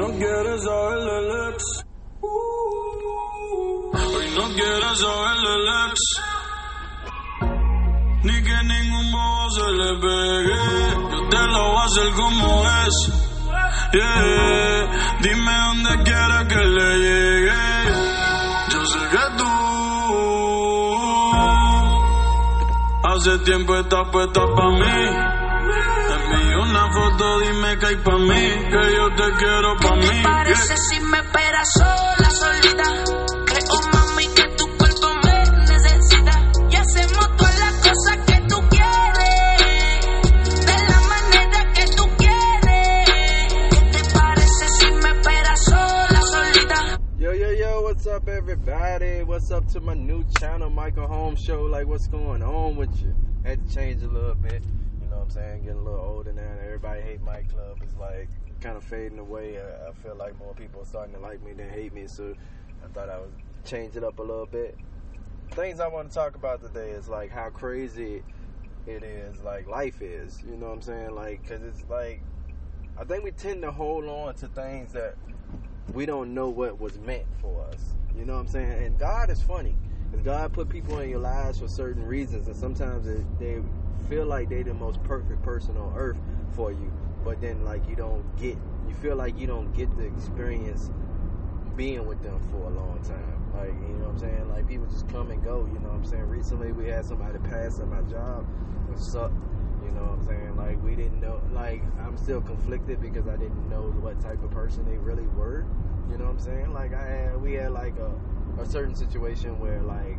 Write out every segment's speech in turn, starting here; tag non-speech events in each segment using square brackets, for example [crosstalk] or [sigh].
no quieres saberle el ex. Hoy no quieres saberle el. Ni que ningún bobo se le pegue. Yo te lo voy a hacer como es. Yeah. Dime dónde quieres que le llegue. Yo sé que tú hace tiempo estás puesta pa' mí. Envío una foto, dime que hay pa' mí, que yo te quiero pa' ¿Qué mí. te parece si me esperas sola, solita? Creo, mami, que tu cuerpo me necesita. Y hacemos todas las cosas que tú quieres. De la manera que tú quieres. ¿Qué te parece si me esperas sola, solita? Yo, yo, yo, what's up, everybody? What's up to my new channel, Michael Holmes Show? Like, what's going on with you? Had to change a little bit, you know what I'm saying? Getting a little older now, and everybody hate my club. It's like kind of fading away. I, I feel like more people are starting to like me than hate me, so I thought I would change it up a little bit. Things I want to talk about today is like how crazy it is, like life is, you know what I'm saying? Like, cause it's like, I think we tend to hold on to things that we don't know what was meant for us. You know what I'm saying? And God is funny. God put people in your lives for certain reasons, and sometimes it, they feel like they the most perfect person on earth for you, but then like you don't get, you feel like you don't get the experience being with them for a long time. Like you know what I'm saying? Like people just come and go. You know what I'm saying? Recently we had somebody pass at my job, which sucked. You know what I'm saying? Like we didn't know. Like I'm still conflicted because I didn't know what type of person they really were. You know what I'm saying? Like I had, we had like a, a certain situation where like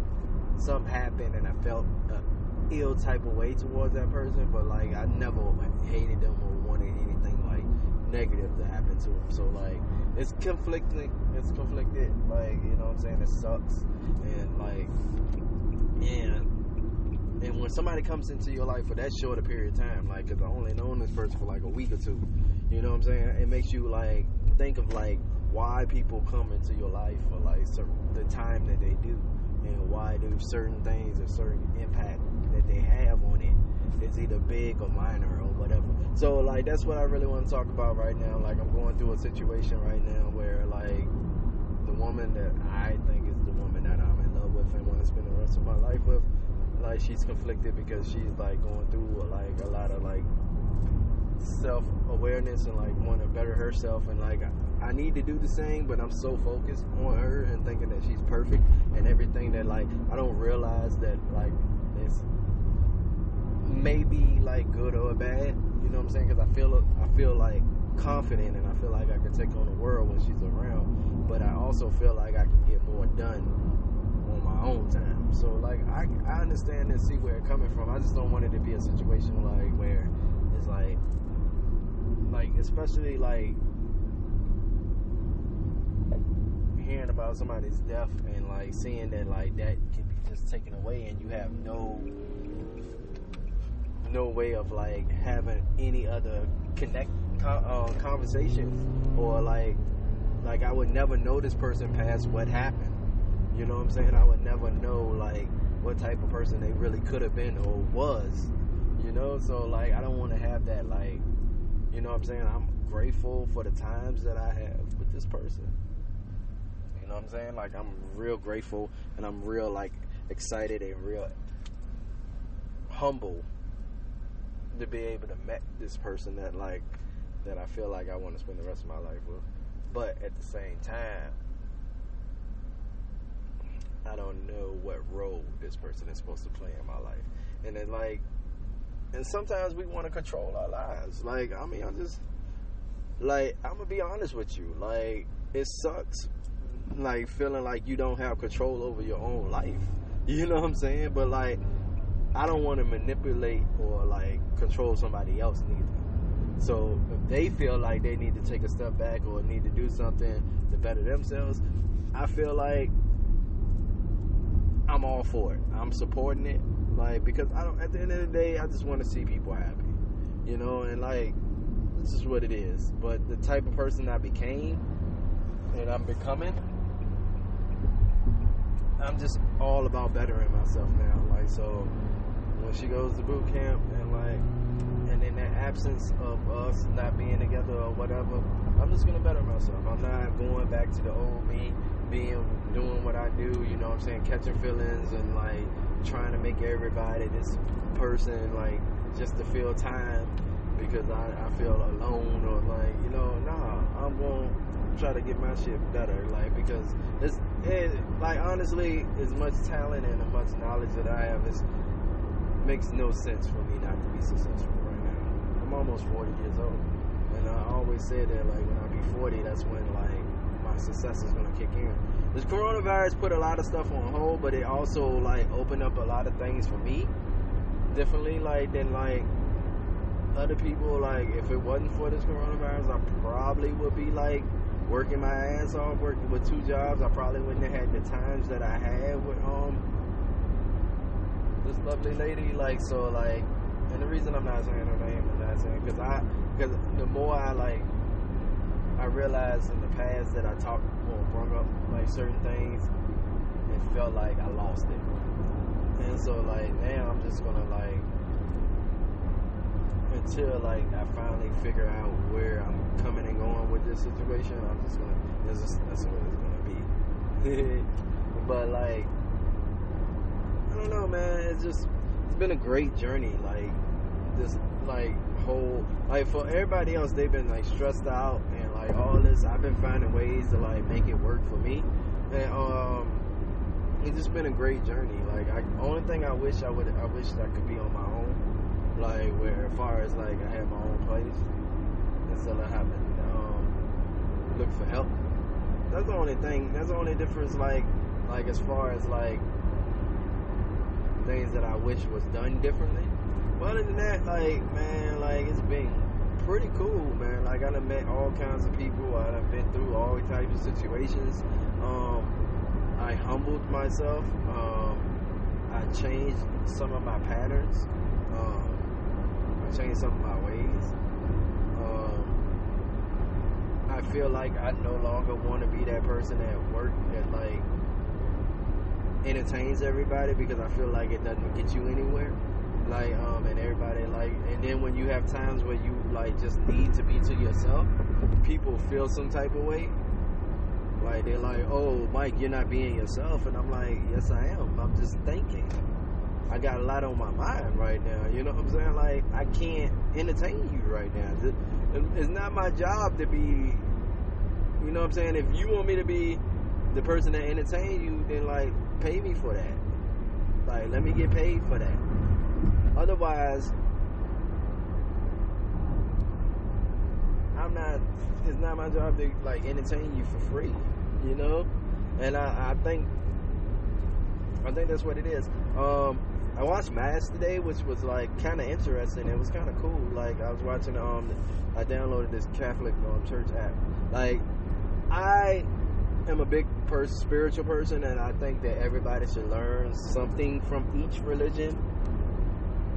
something happened and I felt a ill type of way towards that person, but like I never hated them or wanted anything like negative to happen to them. So like it's conflicting. It's conflicted. Like you know what I'm saying? It sucks and like and and when somebody comes into your life for that short a period of time, like, cause I only known this person for like a week or two, you know what I'm saying? It makes you like think of like why people come into your life for like the time that they do, and why do certain things or certain impact that they have on it is either big or minor or whatever. So like that's what I really want to talk about right now. Like I'm going through a situation right now where like the woman that I think is the woman that I'm in love with and want to spend the rest of my life with, like she's conflicted because she's like going through like a lot of like self awareness and like want to better herself and like I, I need to do the same, but I'm so focused on her and thinking that she's perfect and everything that like I don't realize that like it's maybe like good or bad. You know what I'm saying? Because I feel I feel like confident and I feel like I can take on the world when she's around, but I also feel like I can get more done on my own time. So like I I understand and see where it's coming from. I just don't want it to be a situation like where it's like like especially like hearing about somebody's death and like seeing that like that can be just taken away and you have no no way of like having any other connect uh, conversations or like like I would never know this person past what happened. You know what I'm saying? I would never know like what type of person they really could have been or was. You know, so like I don't want to have that like you know what I'm saying? I'm grateful for the times that I have with this person. You know what I'm saying? Like I'm real grateful and I'm real like excited and real humble to be able to met this person that like that I feel like I want to spend the rest of my life with. But at the same time, I don't know what role this person is supposed to play in my life. And then like and sometimes we want to control our lives. Like, I mean, I'm just like I'm gonna be honest with you. Like, it sucks like feeling like you don't have control over your own life. [laughs] You know what I'm saying? But like I don't want to manipulate or like control somebody else neither. So if they feel like they need to take a step back or need to do something to better themselves, I feel like I'm all for it. I'm supporting it, like because I don't. At the end of the day, I just want to see people happy, you know, and like this is what it is. But the type of person I became and I'm becoming, I'm just all about bettering myself now. Like so, when she goes to boot camp and like, and in that absence of us not being together or whatever, I'm just gonna better myself. I'm not going back to the old me, being doing what I do. You know what I'm saying? Catching feelings and like trying to make everybody this person like just to feel time because I, I feel alone or like you know nah I'm gonna try to get my shit better like because it's it, like honestly as much talent and as much knowledge that I have is makes no sense for me not to be successful right now. I'm almost 40 years old and I always say that like when I be 40 that's when like my success is gonna kick in this coronavirus put a lot of stuff on hold but it also like opened up a lot of things for me. Differently like than like other people. Like if it wasn't for this coronavirus I probably would be like working my ass off working with two jobs. I probably wouldn't have had the times that I had with um this lovely lady. Like so like and the reason I'm not saying her name I'm not saying because I because the more I like I realized in the past that I talked or brought up like certain things it felt like I lost it and so like now I'm just gonna like until like I finally figure out where I'm coming and going with this situation, I'm just gonna this is that's what it's gonna be. [laughs] but like I don't know man, it's just it's been a great journey. Like this like whole like for everybody else they've been like stressed out and like all this I've been finding ways to like make it work for me. And um it's just been a great journey. Like I only thing I wish I would I wish I could be on my own like where as far as like I have my own place instead of having um, look for help. That's the only thing. That's the only difference. Like like as far as like things that I wish was done differently. But other than that, like man, like it's been pretty cool, man. Like I done met all kinds of people. I done been through all types of situations. Um, I humbled myself. Um, I changed some of my patterns. Um, changed some of my ways. Um, I feel like I no longer want to be that person at work that like entertains everybody because I feel like it doesn't get you anywhere. Like um, and everybody like, and then when you have times where you like just need to be to yourself, people feel some type of way. Like they're like, "Oh, Mike, you're not being yourself," and I'm like, "Yes, I am. I'm just thinking." I got a lot on my mind right now. You know what I'm saying? Like I can't entertain you right now. It's not my job to be. You know what I'm saying? If you want me to be the person that entertain you, then like pay me for that. Like let me get paid for that. Otherwise, I'm not. It's not my job to like entertain you for free. You know, and I, I think I think that's what it is. Um, I watched Mass today, which was like kind of interesting. It was kind of cool. Like I was watching. Um, I downloaded this Catholic um, church app. Like I am a big person, spiritual person, and I think that everybody should learn something from each religion,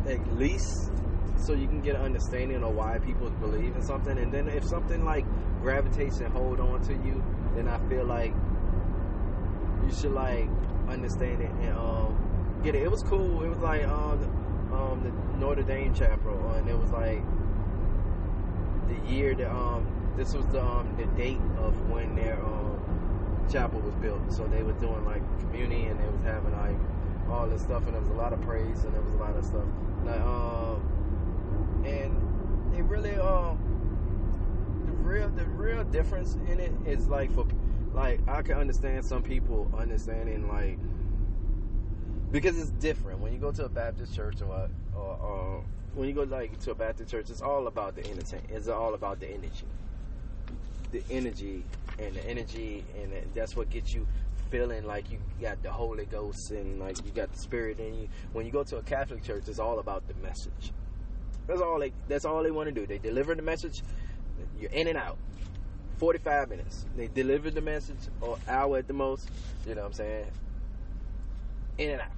at least, so you can get an understanding of why people believe in something. And then if something like gravitates and hold on to you, then I feel like you should like understand it and um, get it. It was cool. It was like um, the, um, the Notre Dame chapel, and it was like the year that um, this was the um, the date of when their um, chapel was built. So they were doing like community, and they was having like all this stuff, and there was a lot of praise, and there was a lot of stuff. Like, um, and it really um, the real the real difference in it is like for like I can understand some people understanding like because it's different when you go to a Baptist church or or, or when you go like to a Baptist church, it's all about the entertainment. It's all about the energy, the energy and the energy, and that's what gets you feeling like you got the Holy Ghost and like you got the Spirit in you. When you go to a Catholic church, it's all about the message. That's all they. That's all they want to do. They deliver the message. You're in and out. 45 minutes. They deliver the message, or hour at the most. You know what I'm saying? In and out.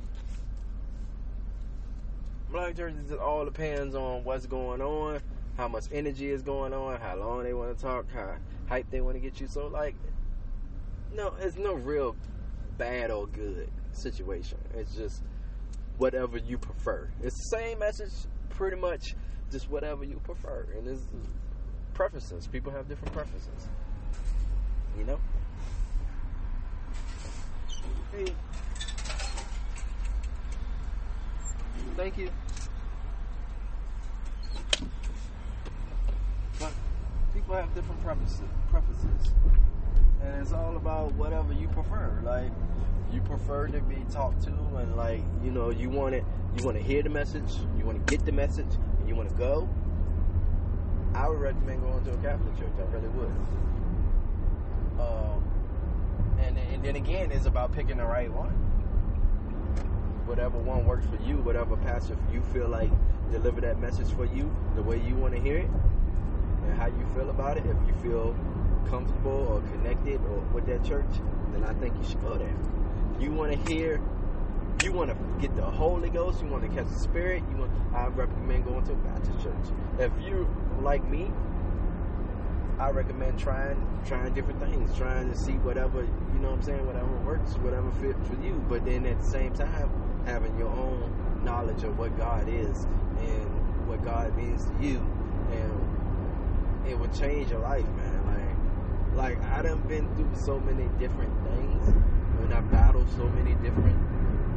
Black churches, it all depends on what's going on, how much energy is going on, how long they want to talk, how hype they want to get you. So, like, no, it's no real bad or good situation. It's just whatever you prefer. It's the same message pretty much just whatever you prefer. And it's preferences. People have different preferences. You know? Hey. Thank you. But people have different preferences. Preferences. And it's all about whatever you prefer. Like you prefer to be talked to and like, you know, you want it you want to hear the message, you want to get the message, and you want to go. I would recommend going to a Catholic church. I really would. Um, and and then again, it's about picking the right one. Whatever one works for you, whatever pastor you feel like deliver that message for you the way you want to hear it, and how you feel about it. If you feel comfortable or connected or with that church, then I think you should go there. You want to hear, you want to get the Holy Ghost, you want to catch the Spirit, you want. I recommend going to a Baptist church. If you like me, I recommend trying trying different things, trying to see whatever you know what I'm saying, whatever works, whatever fits for you. But then at the same time, having your own knowledge of what God is and what God means to you, and it would change your life, man. Like, I done been through so many different things, and I battled so many different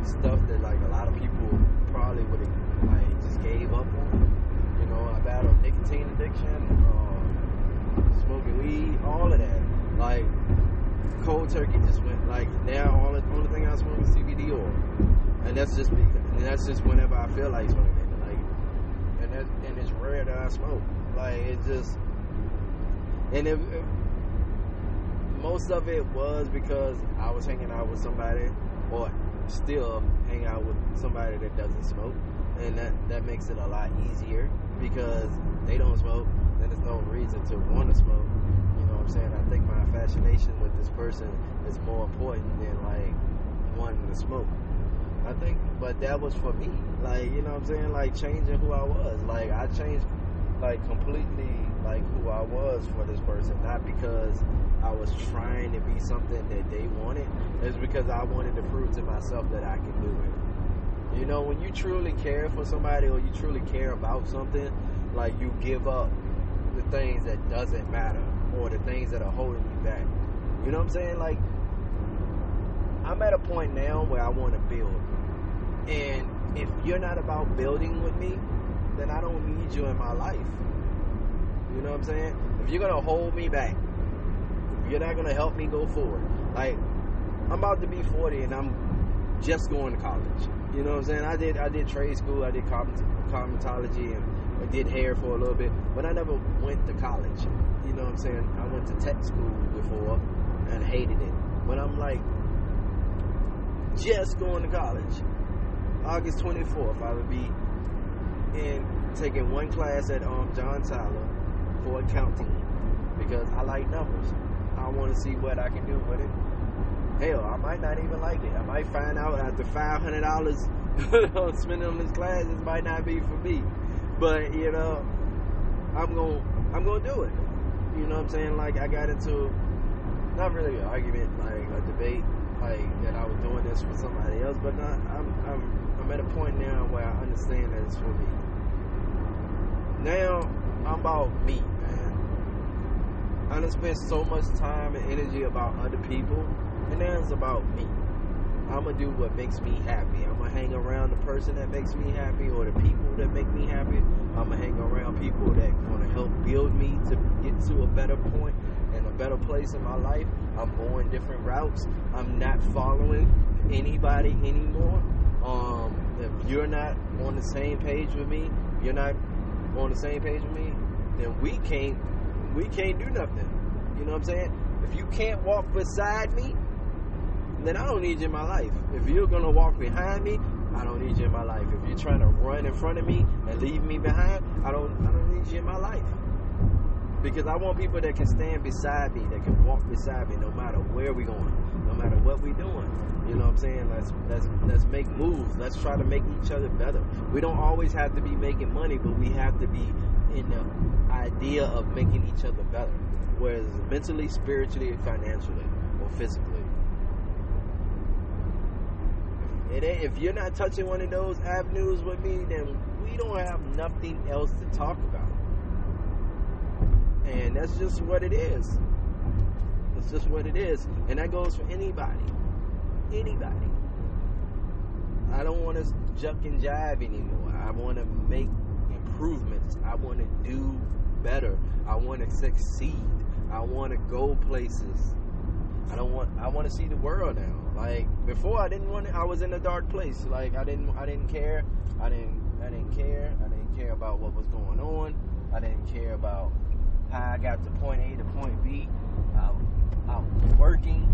stuff that like a lot of people probably would have like just gave up on. You know, I battled nicotine addiction. Um, smoking weed, all of that. Like cold turkey just went like now all the only thing I smoke is CBD oil, and that's just me. And that's just whenever I feel like smoking. Like, and that and it's rare that I smoke. Like it just and it, it, most of it was because I was hanging out with somebody or still hang out with somebody that doesn't smoke, and that that makes it a lot easier because they don't smoke then there's no reason to want to smoke. You know what I'm saying? I think my fascination with this person is more important than like wanting to smoke. I think, but that was for me. Like, you know what I'm saying? Like changing who I was. Like I changed like completely like who I was for this person, not because I was trying to be something that they wanted. It's because I wanted to prove to myself that I can do it. You know, when you truly care for somebody or you truly care about something, like you give up the things that doesn't matter or the things that are holding you back. You know what I'm saying? Like I'm at a point now where I want to build. And if you're not about building with me, then I don't need you in my life. You know what I'm saying? If you're gonna hold me back, you're not gonna help me go forward, like I'm about to be 40 and I'm just going to college. You know what I'm saying? I did I did trade school, I did cosmetology and I did hair for a little bit, but I never went to college. You know what I'm saying? I went to tech school before and hated it. But I'm like just going to college. August 24th, I would be in taking one class at um, John Tyler for accounting because I like numbers. I want to see what I can do with it. Hell, I might not even like it. I might find out after five hundred dollars [laughs] spending on this class, this might not be for me. But you know, I'm gonna I'm gonna do it. You know what I'm saying? Like I got into not really an argument, like a debate, like that I was doing this for somebody else, but not, I'm I'm I'm at a point now where I understand that it's for me. Now I'm about me. I done spent so much time and energy about other people, and now it's about me. I'm gonna do what makes me happy. I'm gonna hang around the person that makes me happy or the people that make me happy. I'm gonna hang around people that gonna help build me to get to a better point and a better place in my life. I'm going different routes. I'm not following anybody anymore. Um, if you're not on the same page with me, you're not on the same page with me, then we can't we can't do nothing. You know what I'm saying? If you can't walk beside me, then I don't need you in my life. If you're gonna walk behind me, I don't need you in my life. If you're trying to run in front of me and leave me behind, I don't I don't need you in my life. Because I want people that can stand beside me, that can walk beside me no matter where we're going, no matter what we're doing. You know what I'm saying? Let's let's let's make moves. Let's try to make each other better. We don't always have to be making money, but we have to be in the idea of making each other better. Whether it's mentally, spiritually, financially, or physically. Ain't, if you're not touching one of those avenues with me, then we we don't have nothing else to talk about. And that's just what it is. That's just what it is. And that goes for anybody. Anybody. I don't want to juck and jive anymore. I want to make improvements. I want to do better. I want to succeed. I want to go places. I don't want. I want to see the world now. Like before, I didn't want. To, I was in a dark place. Like I didn't. I didn't care. I didn't. I didn't care. I didn't care about what was going on. I didn't care about how I got to point A to point B. I, I was working.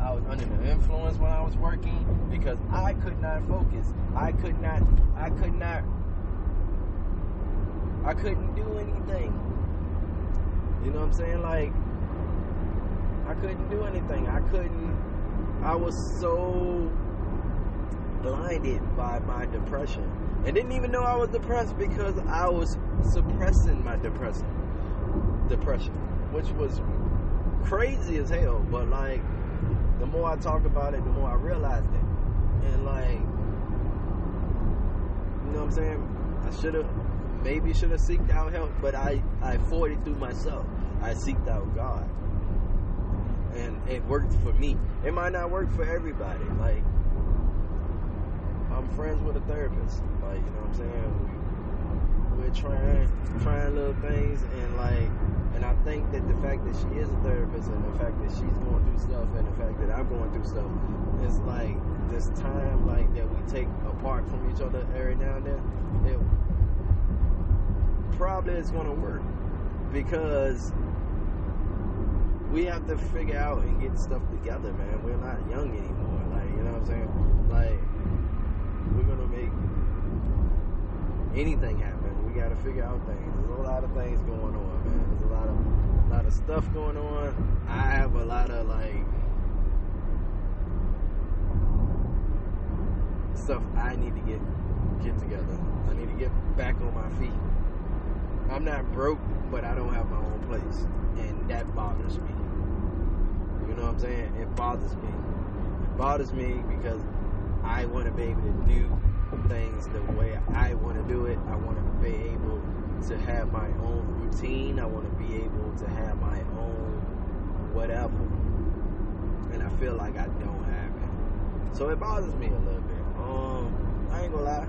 I was under the influence when I was working because I could not focus. I could not. I could not. I couldn't do anything. You know what I'm saying? Like I couldn't do anything. I couldn't. I was so blinded by my depression and didn't even know I was depressed because I was suppressing my depression. Depression, which was crazy as hell. But like, the more I talk about it, the more I realized it. And like, you know what I'm saying? I should have, maybe should have seeked out help, but I I fought it through myself. I seeked out God and it worked for me. It might not work for everybody. Like I'm friends with a therapist. Like you know what I'm saying. We, we're trying trying little things and like and I think that the fact that she is a therapist and the fact that she's going through stuff and the fact that I'm going through stuff, it's like this time like that we take apart from each other every now and then. It probably it's gonna work because we have to figure out and get stuff together, man. We're not young anymore. Like, you know what I'm saying? Like, we're gonna make anything happen. We gotta figure out things. There's a lot of things going on, man. There's a lot of a lot of stuff going on. I have a lot of like stuff I need to get get together. I need to get back on my feet. I'm not broke, but I don't have my own place, and that bothers me. You know what I'm saying? It bothers me. It bothers me because I want to be able to do things the way I want to do it. I want to be able to have my own routine. I want to be able to have my own whatever. And I feel like I don't have it. So it bothers me a little bit. Um, I ain't gonna lie.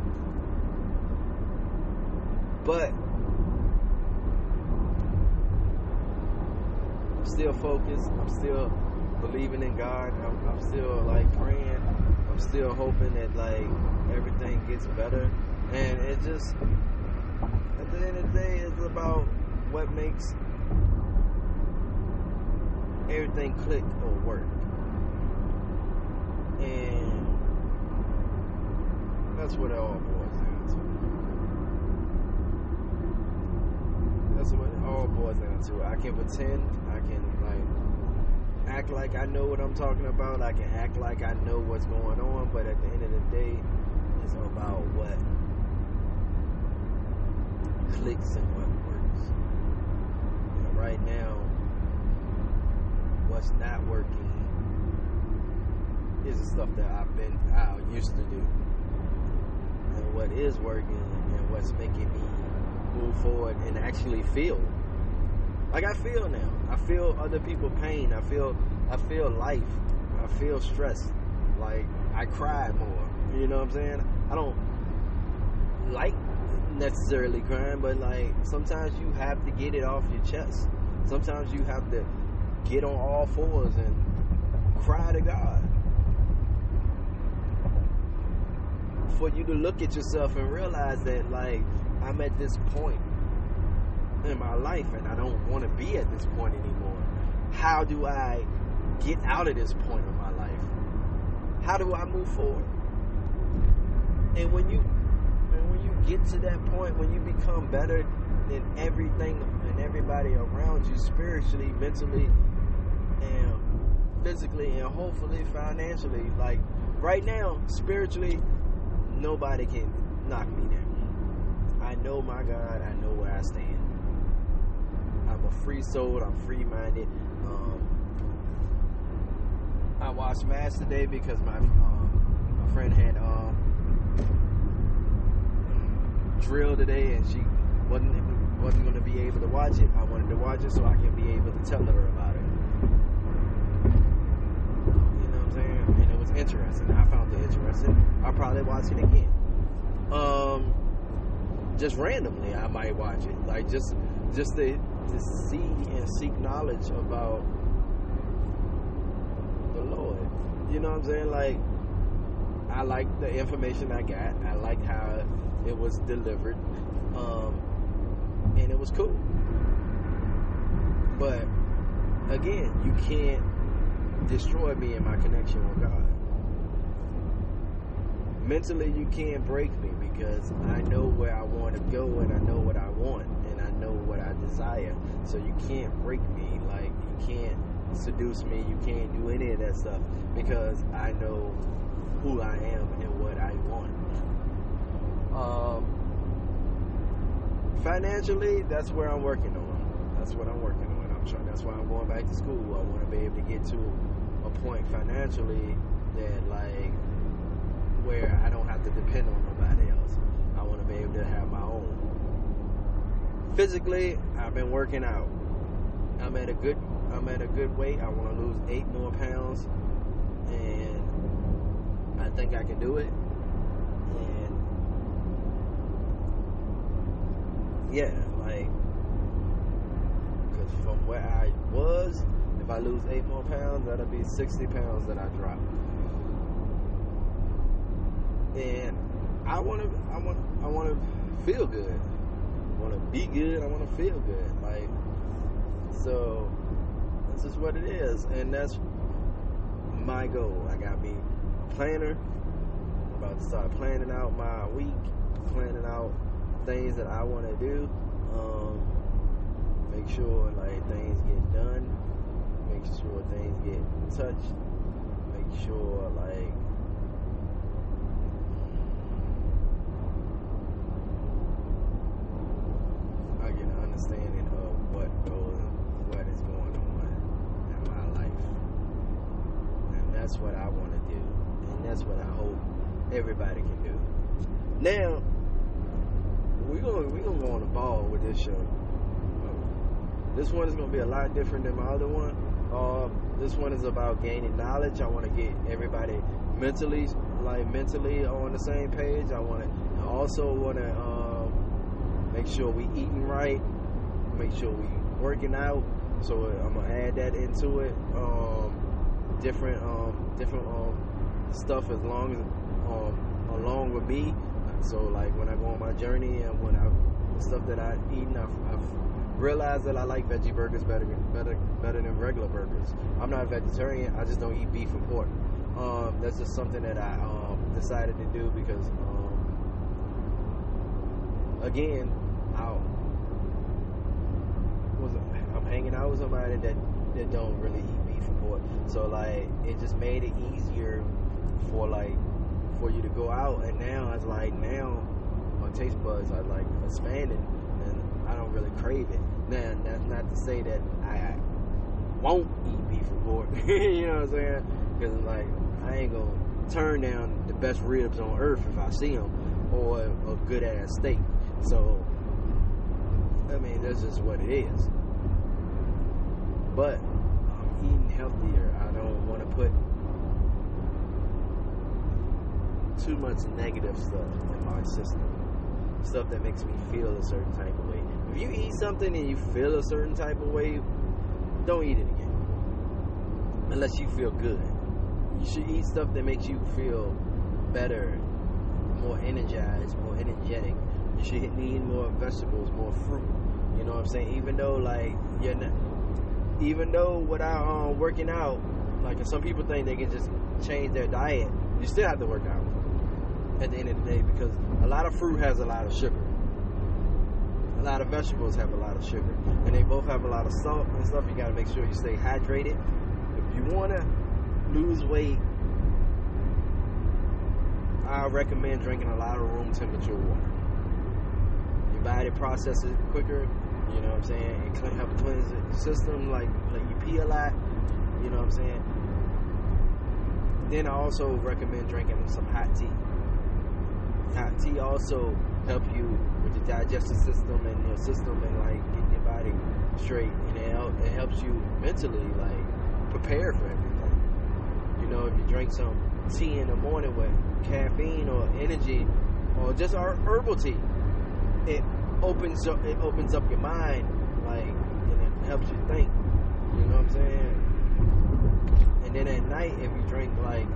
But I'm still focused. I'm still believing in God. I'm, I'm still like praying. I'm still hoping that like everything gets better. And it just at the end of the day, it's about what makes everything click or work. And that's what it all boils down to. That's what it all boils down to. I can pretend, act like I know what I'm talking about. I can act like I know what's going on, but at the end of the day, it's about what clicks and what works. And right now, what's not working is the stuff that I've been I used to do. And what is working and what's making me move forward and actually feel. Like I feel now. I feel other people pain. I feel I feel life. I feel stress. Like I cry more. You know what I'm saying? I don't like necessarily crying, but like sometimes you have to get it off your chest. Sometimes you have to get on all fours and cry to God. For you to look at yourself and realize that like I'm at this point in my life and I don't want to be at this point anymore. How do I get out of this point in my life? How do I move forward? And when you and when you get to that point, when you become better than everything and everybody around you spiritually, mentally, and physically, and hopefully financially, like right now, spiritually, nobody can knock me down. I know my God, I know where I stand. I'm a free soul, I'm free minded. I watched Mass today because my um, my friend had um, drill today and she wasn't wasn't going to be able to watch it, I wanted to watch it so I can be able to tell her about it. You know what I'm saying? And it was interesting. I found it interesting. I'll probably watch it again. Um, just randomly, I might watch it. Like just just to to see and seek knowledge about Lord. You know what I'm saying? Like I like the information I got. I like how it was delivered. Um, and it was cool. But again, you can't destroy me in my connection with God. Mentally, you can't break me because I know where I want to go and I know what I want and I know what I desire. So you can't break me. Like, you can't seduce me. You can't do any of that stuff because I know who I am and what I want. Um, financially, that's where I'm working on. That's what I'm working on. I'm trying. That's why I'm going back to school. I want to be able to get to a point financially that like where I don't have to depend on nobody else. I want to be able to have my own. Physically, I've been working out. I'm at a good. I'm at a good weight. I want to lose eight more pounds, and I think I can do it. And yeah, like, because from where I was, if I lose eight more pounds, that'll be 60 pounds that I drop. And I want to, I want, I want to feel good. I want to be good. I want to feel good. Like, so this is what it is, and that's my goal. I got me a planner. I'm about to start planning out my week, planning out things that I want to do. Um, make sure like things get done. Make sure things get touched. Make sure like I get an understanding of what goes, what is going on in my life, and that's what I want to do, and that's what I hope everybody can do. Now, we're gonna we gonna go on the ball with this show. This one is gonna be a lot different than my other one. Um, this one is about gaining knowledge. I want to get everybody mentally, like mentally, on the same page. I want to also want to um, make sure we eating right, make sure we working out. So I'm gonna add that into it. Um, different um, different um, stuff as long as um, along with me. So like when I go on my journey and when I the stuff that I eat, I've, I've realized that I like veggie burgers better better better than regular burgers. I'm not a vegetarian. I just don't eat beef and pork. Um, that's just something that I um, decided to do because um, again, I was I'm hanging out with somebody that that don't really eat beef and pork. So like it just made it easier for like for you to go out and now it's like now my taste buds are like expanding and I don't really crave it. Now that's not to say that I won't eat beef and pork. [laughs] you know what I'm saying? Because like I ain't gonna turn down the best ribs on earth if I see them or a good ass steak. So I mean that's just what it is. But I'm eating healthier. I don't want to put too much negative stuff in my system. Stuff that makes me feel a certain type of way. If you eat something and you feel a certain type of way, don't eat it again. Unless you feel good. You should eat stuff that makes you feel better, more energized, more energetic. You should eat more vegetables, more fruit. You know what I'm saying? Even though like you're not, even though without um, working out, like some people think they can just change their diet, you still have to work out at the end of the day because a lot of fruit has a lot of sugar. A lot of vegetables have a lot of sugar. And they both have a lot of salt and stuff. You gotta make sure you stay hydrated. If you wanna lose weight, I recommend drinking a lot of room temperature water. Your body processes it quicker, you know what I'm saying? It can help cleanse the system, like let you pee a lot, you know what I'm saying? Then I also recommend drinking some hot tea hot tea also help you with the digestive system and your system and like getting your body straight, and it, help, it helps you mentally like prepare for everything. You know, if you drink some tea in the morning with caffeine or energy or just our herbal tea, it opens up it opens up your mind like and it helps you think. You know what I'm saying? And then at night if you drink like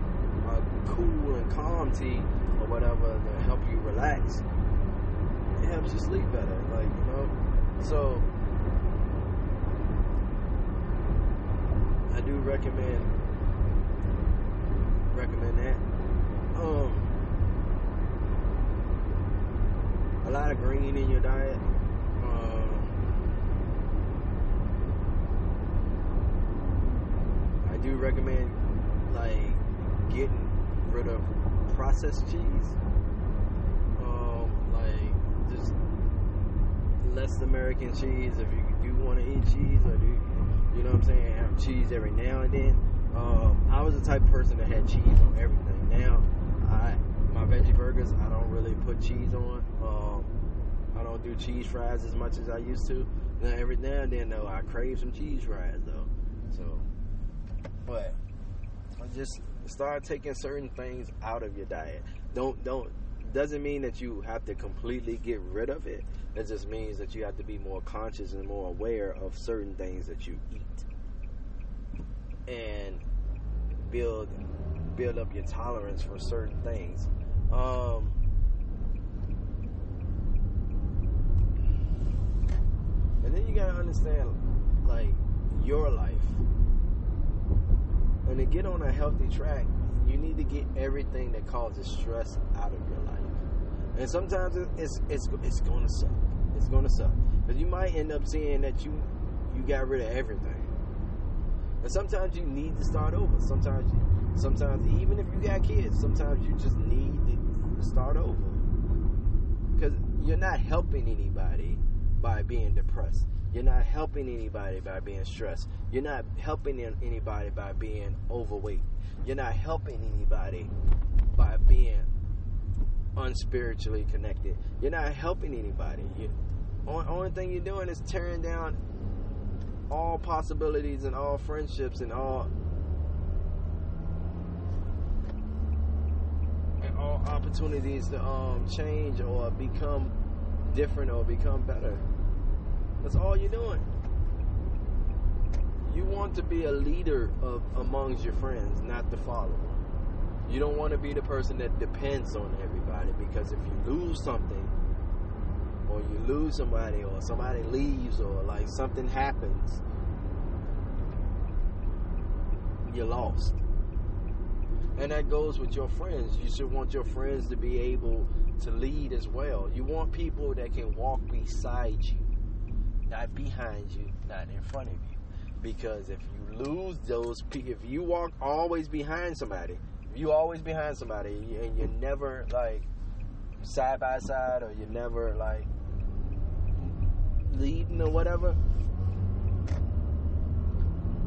cool and calm tea or whatever to help you relax, it helps you sleep better. Like, you know? So I do recommend recommend that. Um a lot of green in your diet. Um, I do recommend like getting rid of processed cheese. Um, like just less American cheese if you do want to eat cheese or do you know what I'm saying? Have cheese every now and then. Um, I was the type of person that had cheese on everything. Now, I my veggie burgers I don't really put cheese on. Um, I don't do cheese fries as much as I used to. Now every now and then though, I crave some cheese fries though. So, but I just start taking certain things out of your diet. Don't don't doesn't mean that you have to completely get rid of it. It just means that you have to be more conscious and more aware of certain things that you eat, and build build up your tolerance for certain things. Um, and then you gotta understand, like your life, and to get on a healthy track, you need to get everything that causes stress out of your life. And sometimes it's it's it's gonna suck. It's gonna suck because you might end up seeing that you you got rid of everything. And sometimes you need to start over. Sometimes sometimes even if you got kids, sometimes you just need to start over because you're not helping anybody by being depressed. You're not helping anybody by being stressed. You're not helping anybody by being overweight. You're not helping anybody by being unspiritually connected. You're not helping anybody. You, only, only thing you're doing is tearing down all possibilities and all friendships and all and all opportunities to um change or become different or become better. That's all you're doing. You want to be a leader of amongst your friends, not the follower. You don't want to be the person that depends on everybody because if you lose something or you lose somebody or somebody leaves or like something happens, you're lost. And that goes with your friends. You should want your friends to be able to lead as well. You want people that can walk beside you, not behind you, not in front of you. Because if you lose those if you walk always behind somebody, if you always behind somebody and you're never like side by side or you're never like leading or whatever,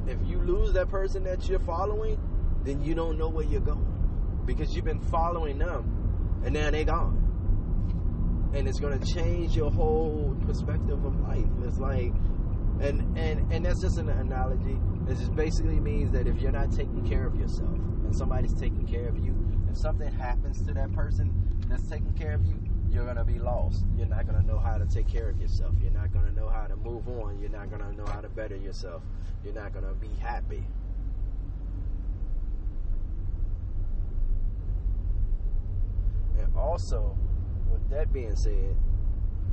if you lose that person that you're following, then you don't know where you're going because you've been following them and now they gone. And it's gonna change your whole perspective of life. It's like, and and and that's just an analogy. It just basically means that if you're not taking care of yourself and somebody's taking care of you, if something happens to that person that's taking care of you, you're gonna be lost. You're not gonna know how to take care of yourself. You're not gonna know how to move on. You're not gonna know how to better yourself. You're not gonna be happy. And also, with that being said,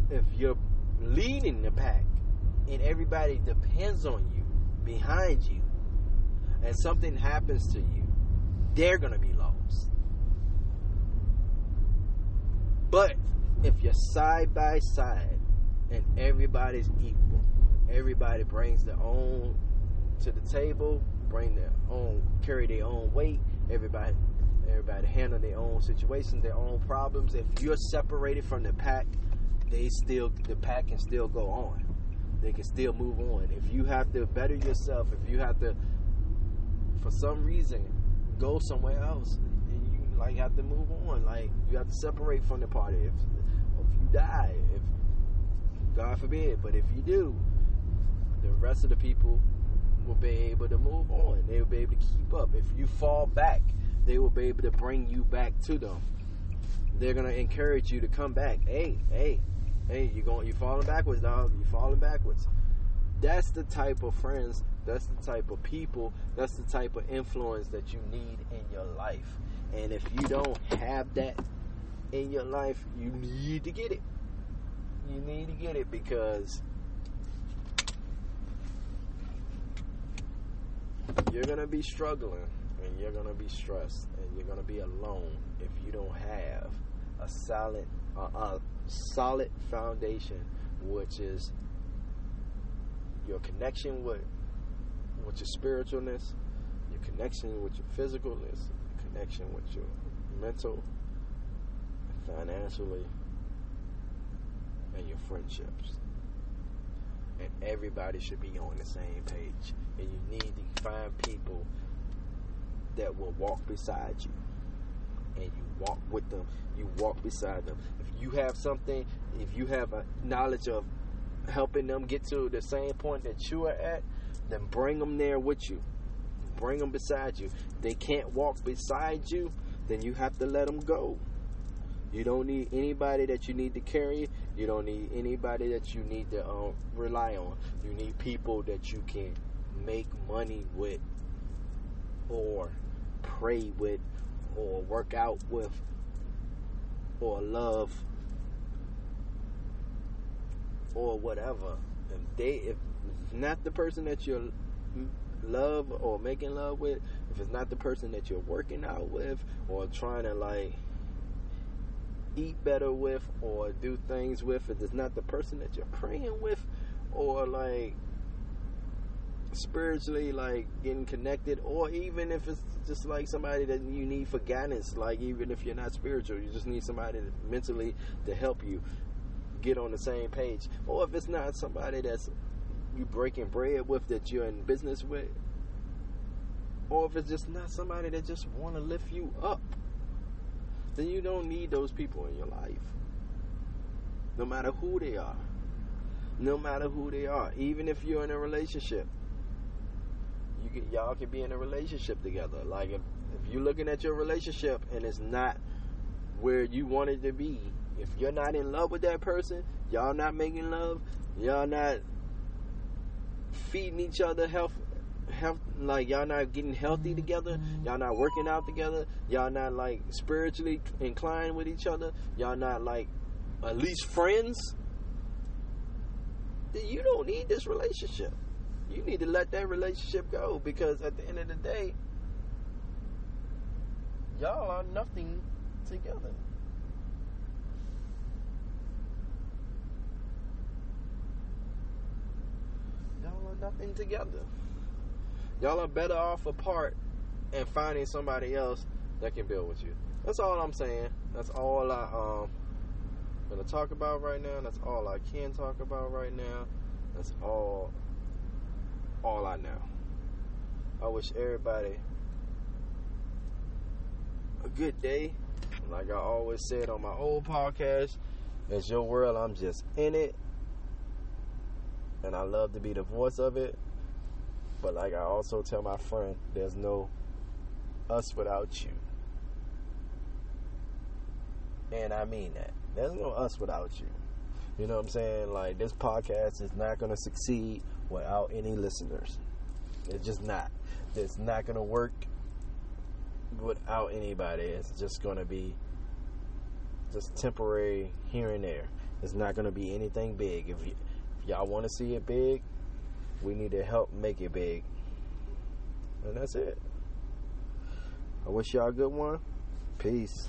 if you're leading the pack and everybody depends on you behind you and something happens to you, they're going to be lost. But if you're side by side and everybody's equal, everybody brings their own to the table, bring their own, carry their own weight, everybody everybody handle their own situations, their own problems. If you're separated from the pack, they still the pack can still go on. They can still move on. If you have to better yourself, if you have to for some reason go somewhere else, and you like have to move on. Like you have to separate from the party. If, if you die, if God forbid, but if you do, the rest of the people will be able to move on. They will be able to keep up. If you fall back, they will be able to bring you back to them. They're gonna encourage you to come back. Hey, hey, hey, you going you falling backwards, dog. You falling backwards. That's the type of friends, that's the type of people, that's the type of influence that you need in your life. And if you don't have that in your life, you need to get it. You need to get it because you're going to be struggling and you're going to be stressed and you're going to be alone if you don't have a solid a, a solid foundation which is your connection with with your spiritualness, your connection with your physicalness, your connection with your mental, financially, and your friendships. And everybody should be on the same page. And you need to find people that will walk beside you. And you walk with them. You walk beside them. If you have something, if you have a knowledge of helping them get to the same point that you are at, then bring them there with you. Bring them beside you. They can't walk beside you, then you have to let them go. You don't need anybody that you need to carry. You don't need anybody that you need to um, rely on. You need people that you can make money with, or pray with, or work out with, or love, or whatever. If they, if not the person that you're love or making love with, if it's not the person that you're working out with, or trying to like eat better with or do things with if it's not the person that you're praying with or like spiritually like getting connected or even if it's just like somebody that you need for guidance like even if you're not spiritual you just need somebody mentally to help you get on the same page or if it's not somebody that's you breaking bread with that you're in business with or if it's just not somebody that just want to lift you up then you don't need those people in your life. No matter who they are. No matter who they are. Even if you're in a relationship. You can, y'all can be in a relationship together. Like if, if you're looking at your relationship and it's not where you want it to be, if you're not in love with that person, y'all not making love, y'all not feeding each other health health like y'all not getting healthy together mm-hmm. y'all not working out together y'all not like spiritually inclined with each other y'all not like at least friends then you don't need this relationship you need to let that relationship go because at the end of the day y'all are nothing together y'all are nothing together y'all are better off apart and finding somebody else that can build with you. That's all I'm saying. That's all I um gonna talk about right now. That's all I can talk about right now. That's all all I know. I wish everybody a good day. Like I always said on my old podcast, it's your world. I'm just in it. And I love to be the voice of it. But like I also tell my friend, there's no us without you. And I mean that. There's no us without you. You know what I'm saying? Like this podcast is not gonna succeed without any listeners. It's just not. It's not gonna work without anybody. It's just gonna be just temporary here and there. It's not gonna be anything big. If, you, if y'all want to see it big, we need to help make it big. And that's it. I wish y'all a good one. Peace.